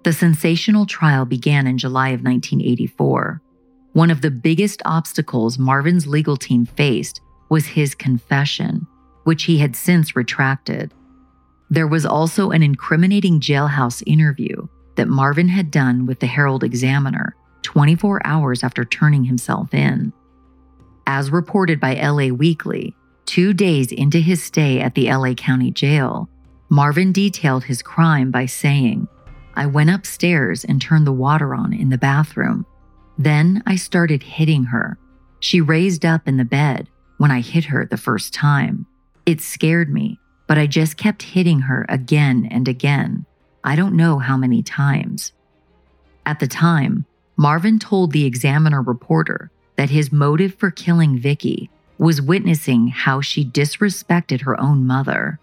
Speaker 2: The sensational trial began in July of 1984. One of the biggest obstacles Marvin's legal team faced was his confession, which he had since retracted. There was also an incriminating jailhouse interview that Marvin had done with the Herald Examiner 24 hours after turning himself in. As reported by LA Weekly, two days into his stay at the LA County Jail, Marvin detailed his crime by saying, I went upstairs and turned the water on in the bathroom. Then I started hitting her. She raised up in the bed when I hit her the first time. It scared me, but I just kept hitting her again and again. I don't know how many times. At the time, Marvin told the Examiner reporter that his motive for killing Vicki was witnessing how she disrespected her own mother.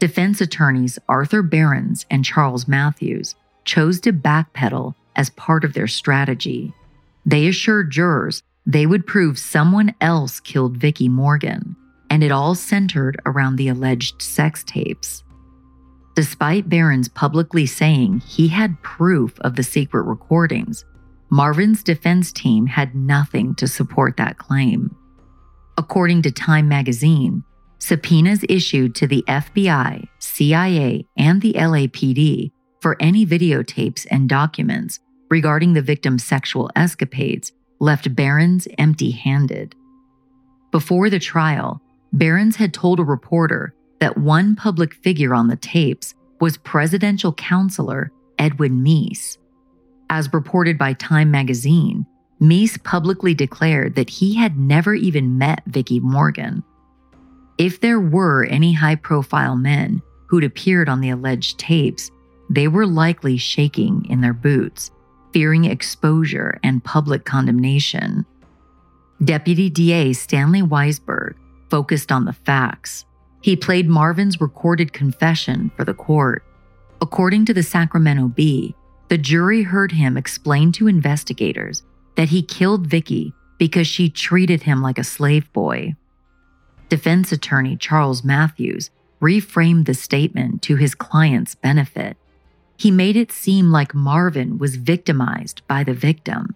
Speaker 2: Defense attorneys Arthur Barens and Charles Matthews chose to backpedal as part of their strategy. They assured jurors they would prove someone else killed Vicki Morgan, and it all centered around the alleged sex tapes. Despite Barens publicly saying he had proof of the secret recordings, Marvin's defense team had nothing to support that claim. According to Time magazine, subpoenas issued to the FBI, CIA, and the LAPD for any videotapes and documents regarding the victim's sexual escapades left Barens empty handed. Before the trial, Barens had told a reporter that one public figure on the tapes was presidential counselor Edwin Meese. As reported by Time magazine, Meese publicly declared that he had never even met Vicki Morgan. If there were any high profile men who'd appeared on the alleged tapes, they were likely shaking in their boots, fearing exposure and public condemnation. Deputy DA Stanley Weisberg focused on the facts. He played Marvin's recorded confession for the court. According to the Sacramento Bee, the jury heard him explain to investigators that he killed Vicki because she treated him like a slave boy. Defense attorney Charles Matthews reframed the statement to his client's benefit. He made it seem like Marvin was victimized by the victim.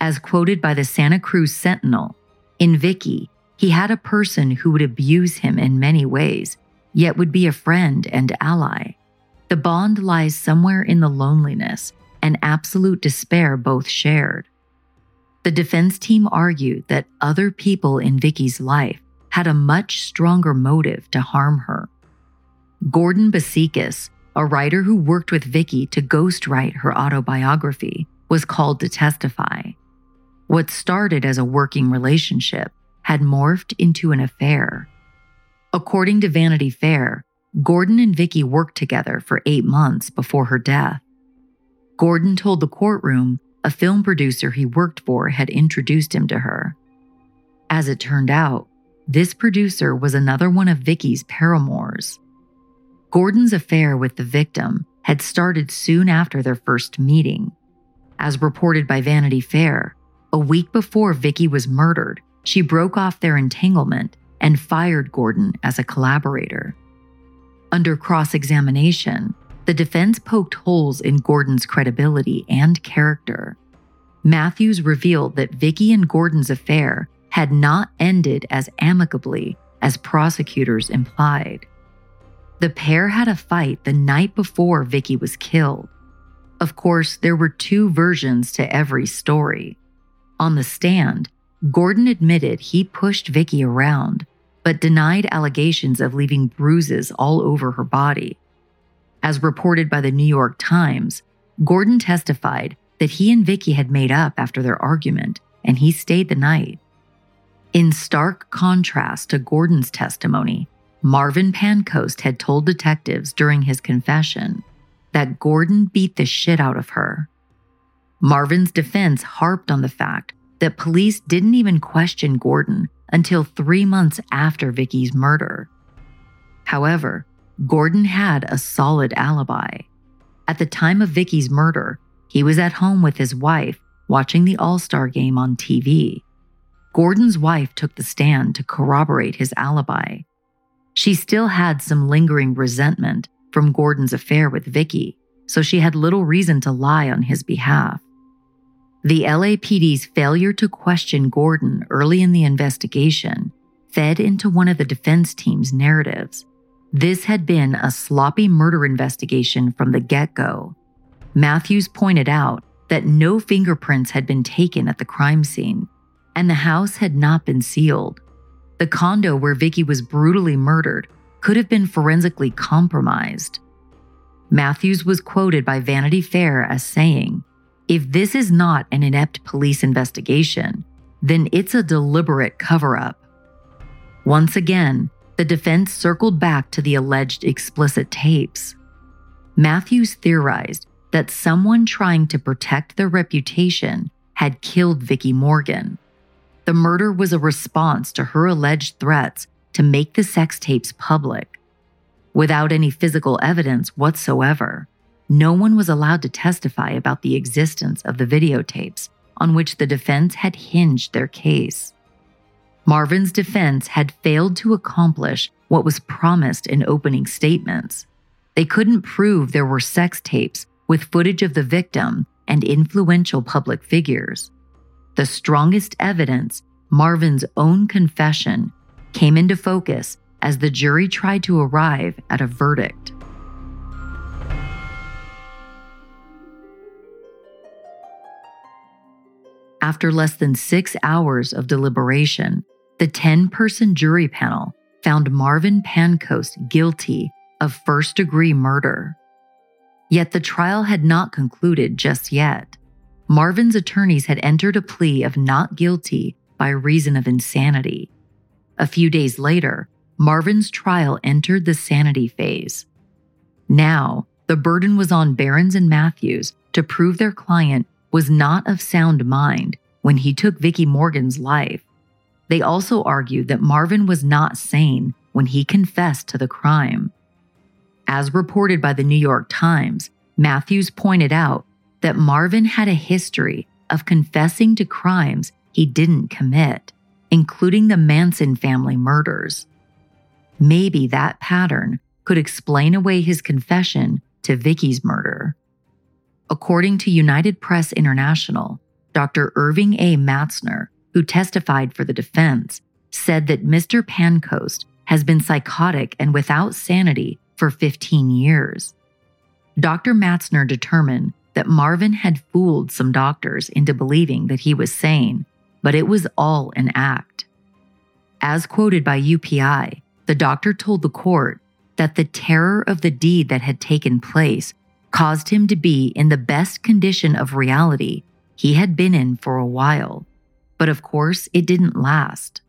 Speaker 2: As quoted by the Santa Cruz Sentinel, in Vicki, he had a person who would abuse him in many ways, yet would be a friend and ally. The bond lies somewhere in the loneliness and absolute despair both shared. The defense team argued that other people in Vicki's life had a much stronger motive to harm her. Gordon Basichis, a writer who worked with Vicki to ghostwrite her autobiography, was called to testify. What started as a working relationship had morphed into an affair. According to Vanity Fair, Gordon and Vicki worked together for eight months before her death. Gordon told the courtroom a film producer he worked for had introduced him to her. As it turned out, this producer was another one of Vicki's paramours. Gordon's affair with the victim had started soon after their first meeting. As reported by Vanity Fair, a week before Vicki was murdered, she broke off their entanglement and fired Gordon as a collaborator. Under cross examination, the defense poked holes in Gordon's credibility and character. Matthews revealed that Vicki and Gordon's affair had not ended as amicably as prosecutors implied. The pair had a fight the night before Vicki was killed. Of course, there were two versions to every story. On the stand, Gordon admitted he pushed Vicki around, but denied allegations of leaving bruises all over her body. As reported by the New York Times, Gordon testified that he and Vicki had made up after their argument and he stayed the night. In stark contrast to Gordon's testimony, Marvin Pancoast had told detectives during his confession that Gordon beat the shit out of her. Marvin's defense harped on the fact that police didn't even question Gordon until three months after Vicki's murder. However, Gordon had a solid alibi. At the time of Vicki's murder, he was at home with his wife watching the All Star game on TV. Gordon's wife took the stand to corroborate his alibi. She still had some lingering resentment from Gordon's affair with Vicki, so she had little reason to lie on his behalf. The LAPD's failure to question Gordon early in the investigation fed into one of the defense team's narratives. This had been a sloppy murder investigation from the get go. Matthews pointed out that no fingerprints had been taken at the crime scene, and the house had not been sealed. The condo where Vicki was brutally murdered could have been forensically compromised. Matthews was quoted by Vanity Fair as saying, If this is not an inept police investigation, then it's a deliberate cover up. Once again, the defense circled back to the alleged explicit tapes. Matthews theorized that someone trying to protect their reputation had killed Vicki Morgan. The murder was a response to her alleged threats to make the sex tapes public. Without any physical evidence whatsoever, no one was allowed to testify about the existence of the videotapes on which the defense had hinged their case. Marvin's defense had failed to accomplish what was promised in opening statements. They couldn't prove there were sex tapes with footage of the victim and influential public figures. The strongest evidence, Marvin's own confession, came into focus as the jury tried to arrive at a verdict. After less than six hours of deliberation, the 10 person jury panel found Marvin Pancoast guilty of first degree murder. Yet the trial had not concluded just yet. Marvin's attorneys had entered a plea of not guilty by reason of insanity. A few days later, Marvin's trial entered the sanity phase. Now, the burden was on Barens and Matthews to prove their client was not of sound mind when he took Vicki Morgan's life. They also argued that Marvin was not sane when he confessed to the crime. As reported by the New York Times, Matthews pointed out that Marvin had a history of confessing to crimes he didn't commit, including the Manson family murders. Maybe that pattern could explain away his confession to Vicki's murder. According to United Press International, Dr. Irving A. Matzner, who testified for the defense, said that Mr. Pancoast has been psychotic and without sanity for 15 years. Dr. Matzner determined that Marvin had fooled some doctors into believing that he was sane, but it was all an act. As quoted by UPI, the doctor told the court that the terror of the deed that had taken place caused him to be in the best condition of reality he had been in for a while. But of course, it didn't last.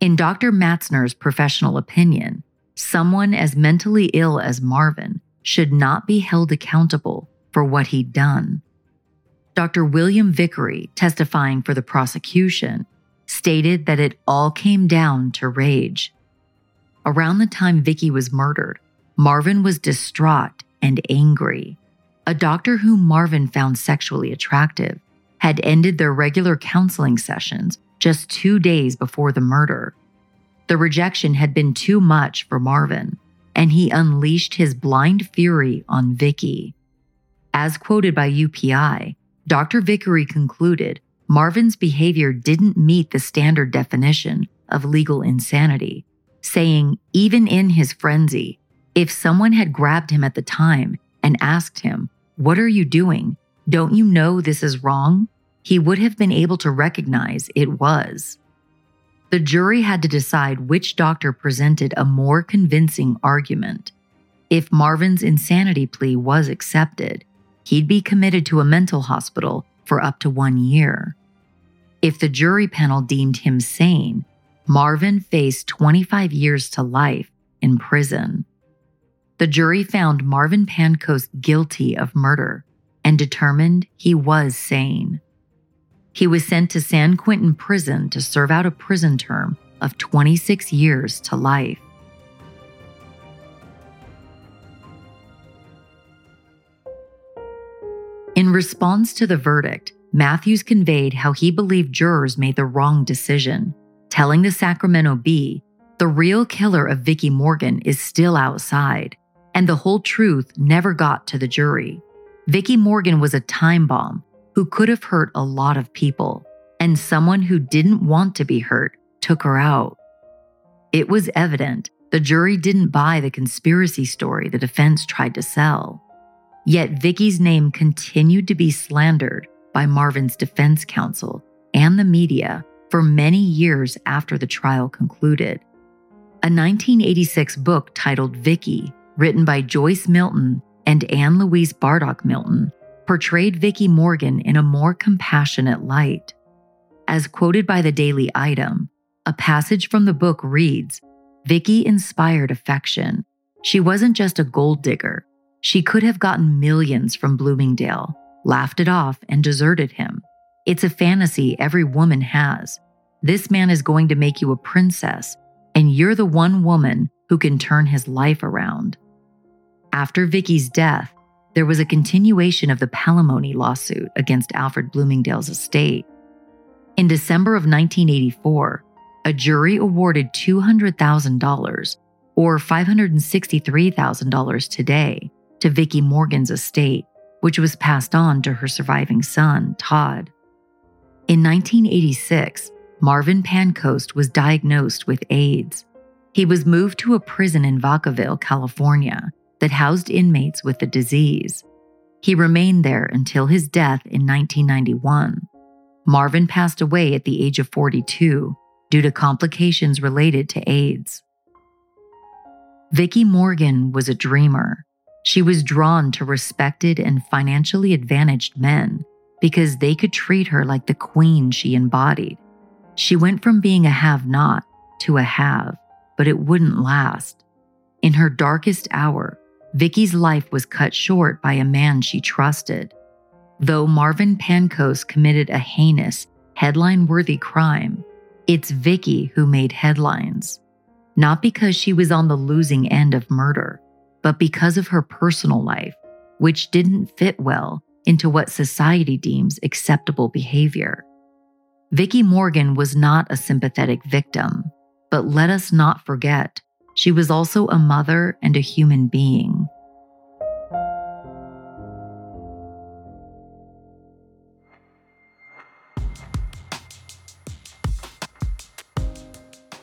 Speaker 2: In Dr. Matzner's professional opinion, someone as mentally ill as Marvin should not be held accountable for what he'd done. Dr. William Vickery, testifying for the prosecution, stated that it all came down to rage. Around the time Vicki was murdered, Marvin was distraught and angry. A doctor whom Marvin found sexually attractive had ended their regular counseling sessions just two days before the murder the rejection had been too much for Marvin, and he unleashed his blind fury on Vicki. As quoted by UPI, Dr. Vickery concluded Marvin's behavior didn't meet the standard definition of legal insanity, saying, even in his frenzy, if someone had grabbed him at the time and asked him, What are you doing? Don't you know this is wrong? He would have been able to recognize it was. The jury had to decide which doctor presented a more convincing argument. If Marvin's insanity plea was accepted, he'd be committed to a mental hospital for up to one year. If the jury panel deemed him sane, Marvin faced 25 years to life in prison. The jury found Marvin Pancoast guilty of murder and determined he was sane. He was sent to San Quentin Prison to serve out a prison term of 26 years to life. In response to the verdict, Matthews conveyed how he believed jurors made the wrong decision, telling the Sacramento Bee the real killer of Vicki Morgan is still outside, and the whole truth never got to the jury. Vicki Morgan was a time bomb who could have hurt a lot of people, and someone who didn't want to be hurt took her out. It was evident the jury didn't buy the conspiracy story the defense tried to sell. Yet Vicki's name continued to be slandered by Marvin's defense counsel and the media for many years after the trial concluded. A 1986 book titled Vicki, written by Joyce Milton and Ann Louise Bardach Milton, portrayed Vicki Morgan in a more compassionate light. As quoted by the Daily Item, a passage from the book reads Vicki inspired affection. She wasn't just a gold digger. She could have gotten millions from Bloomingdale, laughed it off, and deserted him. It's a fantasy every woman has. This man is going to make you a princess, and you're the one woman who can turn his life around. After Vicki's death, there was a continuation of the palimony lawsuit against Alfred Bloomingdale's estate. In December of 1984, a jury awarded $200,000 or $563,000 today to Vicki Morgan's estate, which was passed on to her surviving son, Todd. In 1986, Marvin Pancoast was diagnosed with AIDS. He was moved to a prison in Vacaville, California, that housed inmates with the disease. He remained there until his death in 1991. Marvin passed away at the age of 42 due to complications related to AIDS. Vicki Morgan was a dreamer. She was drawn to respected and financially advantaged men because they could treat her like the queen she embodied. She went from being a have not to a have, but it wouldn't last. In her darkest hour, Vicki's life was cut short by a man she trusted. Though Marvin Pancoast committed a heinous, headline worthy crime, it's Vicki who made headlines. Not because she was on the losing end of murder, but because of her personal life, which didn't fit well into what society deems acceptable behavior. Vicki Morgan was not a sympathetic victim, but let us not forget she was also a mother and a human being.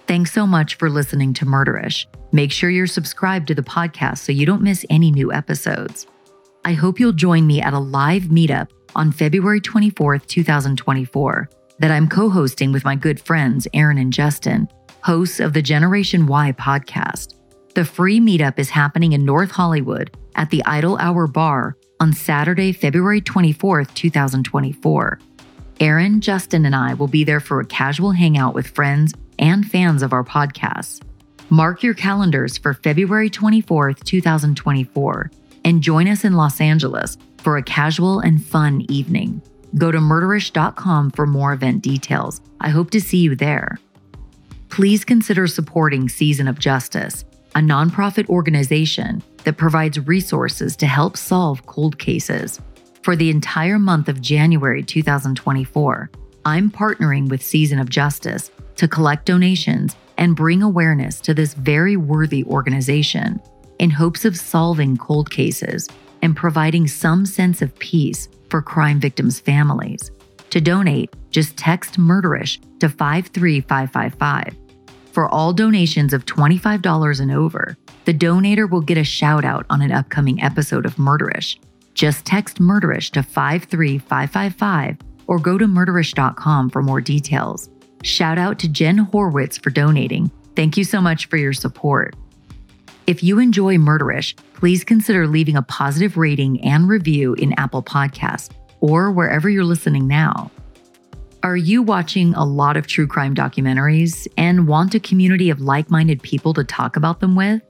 Speaker 2: Thanks so much for listening to Murderish. Make sure you're subscribed to the podcast so you don't miss any new episodes. I hope you'll join me at a live meetup on February 24th, 2024, that I'm co hosting with my good friends, Aaron and Justin hosts of the Generation Why podcast. The free meetup is happening in North Hollywood at the Idle Hour Bar on Saturday, February 24th, 2024. Aaron, Justin, and I will be there for a casual hangout with friends and fans of our podcasts. Mark your calendars for February 24th, 2024, and join us in Los Angeles for a casual and fun evening. Go to murderish.com for more event details. I hope to see you there please consider supporting Season of Justice, a nonprofit organization that provides resources to help solve cold cases. For the entire month of January 2024, I'm partnering with Season of Justice to collect donations and bring awareness to this very worthy organization in hopes of solving cold cases and providing some sense of peace for crime victims' families. To donate, just text Murderish to 53555. For all donations of $25 and over, the donator will get a shout out on an upcoming episode of Murderish. Just text Murderish to 53555 or go to murderish.com for more details. Shout out to Jen Horwitz for donating. Thank you so much for your support. If you enjoy Murderish, please consider leaving a positive rating and review in Apple Podcasts or wherever you're listening now. Are you watching a lot of true crime documentaries and want a community of like minded people to talk about them with?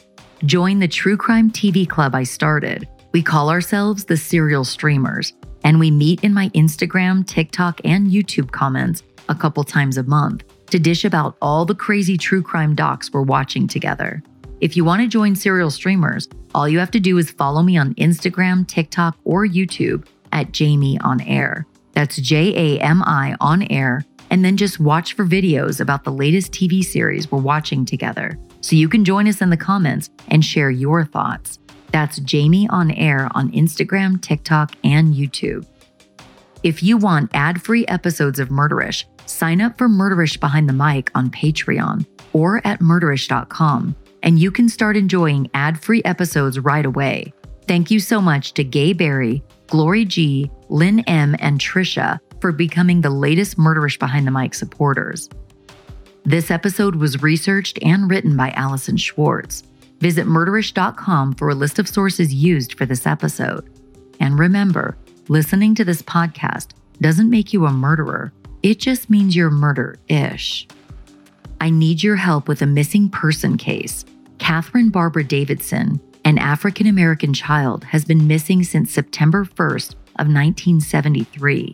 Speaker 2: Join the True Crime TV Club I started. We call ourselves the Serial Streamers, and we meet in my Instagram, TikTok, and YouTube comments a couple times a month to dish about all the crazy true crime docs we're watching together. If you want to join Serial Streamers, all you have to do is follow me on Instagram, TikTok, or YouTube at Jami on Air. That's J A M I on air, and then just watch for videos about the latest TV series we're watching together. So you can join us in the comments and share your thoughts. That's Jami on air on Instagram, TikTok, and YouTube. If you want ad free episodes of Murderish, sign up for Murderish Behind the Mic on Patreon or at murderish.com and you can start enjoying ad free episodes right away. Thank you so much to Gay Barry, Glory G, Lynn M, and Trisha for becoming the latest Murderish Behind the Mic supporters. This episode was researched and written by Allison Schwartz. Visit murderish.com for a list of sources used for this episode. And remember, listening to this podcast doesn't make you a murderer, it just means you're murder ish. I need your help with a missing person case. Catherine Barbara Davidson, an African American child, has been missing since September 1st of 1973.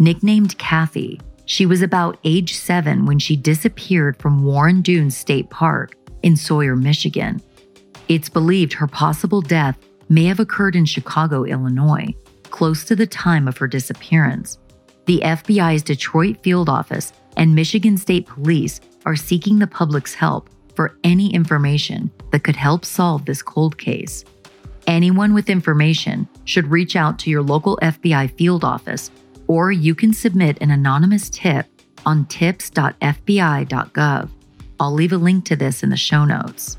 Speaker 2: Nicknamed Kathy, she was about age seven when she disappeared from Warren Dunes State Park in Sawyer, Michigan. It's believed her possible death may have occurred in Chicago, Illinois, close to the time of her disappearance. The FBI's Detroit field office and Michigan State Police are seeking the public's help for any information that could help solve this cold case. Anyone with information should reach out to your local FBI field office, or you can submit an anonymous tip on tips.fbi.gov. I'll leave a link to this in the show notes.